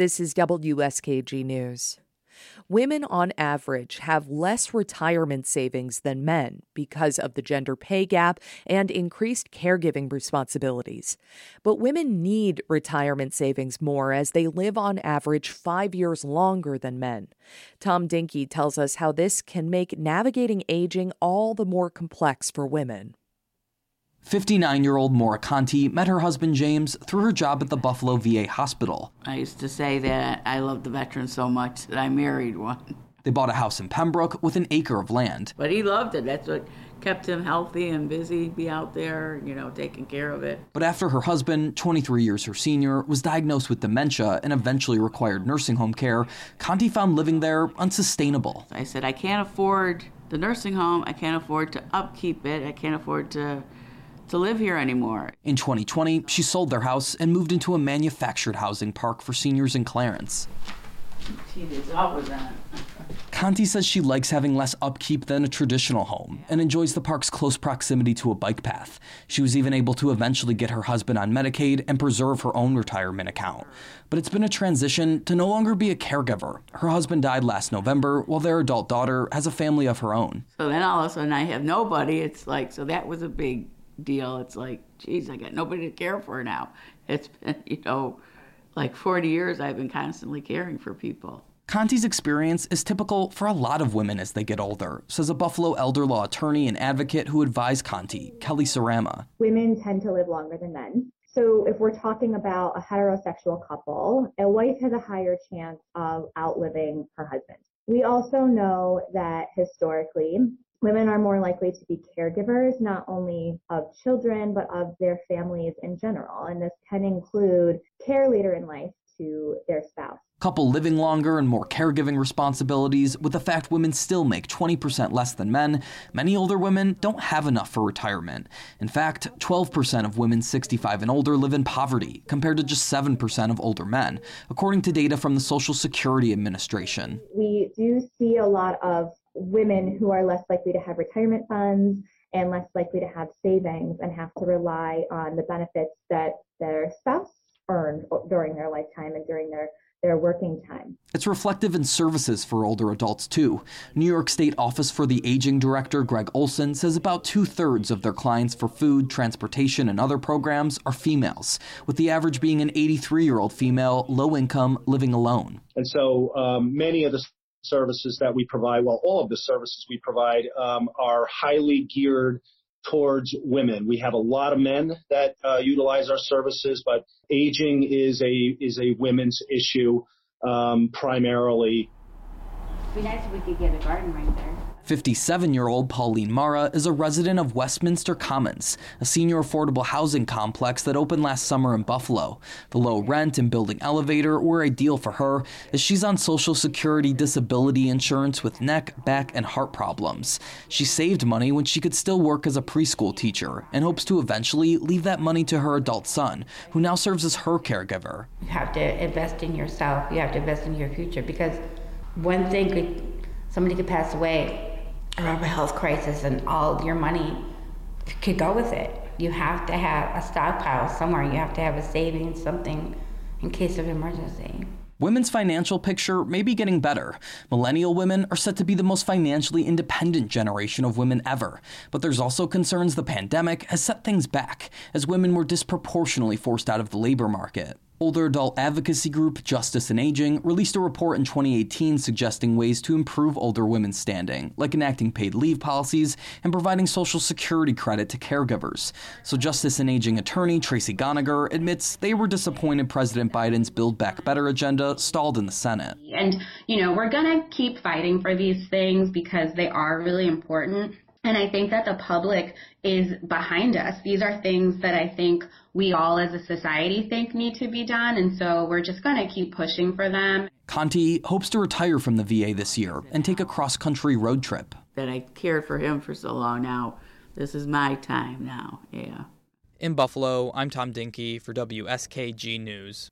This is WSKG News. Women on average have less retirement savings than men because of the gender pay gap and increased caregiving responsibilities. But women need retirement savings more as they live on average five years longer than men. Tom Dinki tells us how this can make navigating aging all the more complex for women. 59 year old Maura Conti met her husband James through her job at the Buffalo VA hospital. I used to say that I love the veterans so much that I married one. They bought a house in Pembroke with an acre of land. But he loved it. That's what kept him healthy and busy, be out there, you know, taking care of it. But after her husband, 23 years her senior, was diagnosed with dementia and eventually required nursing home care, Conti found living there unsustainable. I said, I can't afford the nursing home. I can't afford to upkeep it. I can't afford to to live here anymore. In 2020, she sold their house and moved into a manufactured housing park for seniors in Clarence. She is always that. Conti says she likes having less upkeep than a traditional home and enjoys the park's close proximity to a bike path. She was even able to eventually get her husband on Medicaid and preserve her own retirement account. But it's been a transition to no longer be a caregiver. Her husband died last November while their adult daughter has a family of her own. So then all of a sudden I have nobody. It's like, so that was a big deal. It's like, geez, I got nobody to care for now. It's been, you know, like 40 years I've been constantly caring for people. Conti's experience is typical for a lot of women as they get older, says a Buffalo elder law attorney and advocate who advised Conti, Kelly Sarama. Women tend to live longer than men. So if we're talking about a heterosexual couple, a wife has a higher chance of outliving her husband. We also know that historically, Women are more likely to be caregivers, not only of children, but of their families in general. And this can include care later in life to their spouse. Couple living longer and more caregiving responsibilities, with the fact women still make 20% less than men, many older women don't have enough for retirement. In fact, 12% of women 65 and older live in poverty, compared to just 7% of older men, according to data from the Social Security Administration. We do see a lot of women who are less likely to have retirement funds and less likely to have savings and have to rely on the benefits that their spouse earned during their lifetime and during their their working time. It's reflective in services for older adults, too. New York State Office for the Aging Director Greg Olsen says about two thirds of their clients for food, transportation, and other programs are females, with the average being an 83 year old female, low income, living alone. And so um, many of the services that we provide, well, all of the services we provide um, are highly geared towards women. We have a lot of men that uh, utilize our services, but aging is a is a women's issue um, primarily. It'd be nice if we could get a garden right there. 57 year old Pauline Mara is a resident of Westminster Commons, a senior affordable housing complex that opened last summer in Buffalo. The low rent and building elevator were ideal for her as she's on Social Security disability insurance with neck, back, and heart problems. She saved money when she could still work as a preschool teacher and hopes to eventually leave that money to her adult son, who now serves as her caregiver. You have to invest in yourself, you have to invest in your future because one thing could, somebody could pass away a health crisis and all your money could go with it. You have to have a stockpile somewhere. You have to have a savings, something in case of emergency. Women's financial picture may be getting better. Millennial women are set to be the most financially independent generation of women ever. But there's also concerns the pandemic has set things back, as women were disproportionately forced out of the labor market. Older adult advocacy group Justice in Aging released a report in 2018 suggesting ways to improve older women's standing, like enacting paid leave policies and providing Social Security credit to caregivers. So, Justice in Aging attorney Tracey Gronniger admits they were disappointed President Biden's Build Back Better agenda stalled in the Senate. And, you know, we're going to keep fighting for these things because they are really important. And I think that the public is behind us. These are things that I think we all as a society think need to be done. And so we're just going to keep pushing for them. Conti hopes to retire from the VA this year and take a cross country road trip. That I cared for him for so long now. This is my time now. Yeah. In Buffalo, I'm Tom Dinki for WSKG News.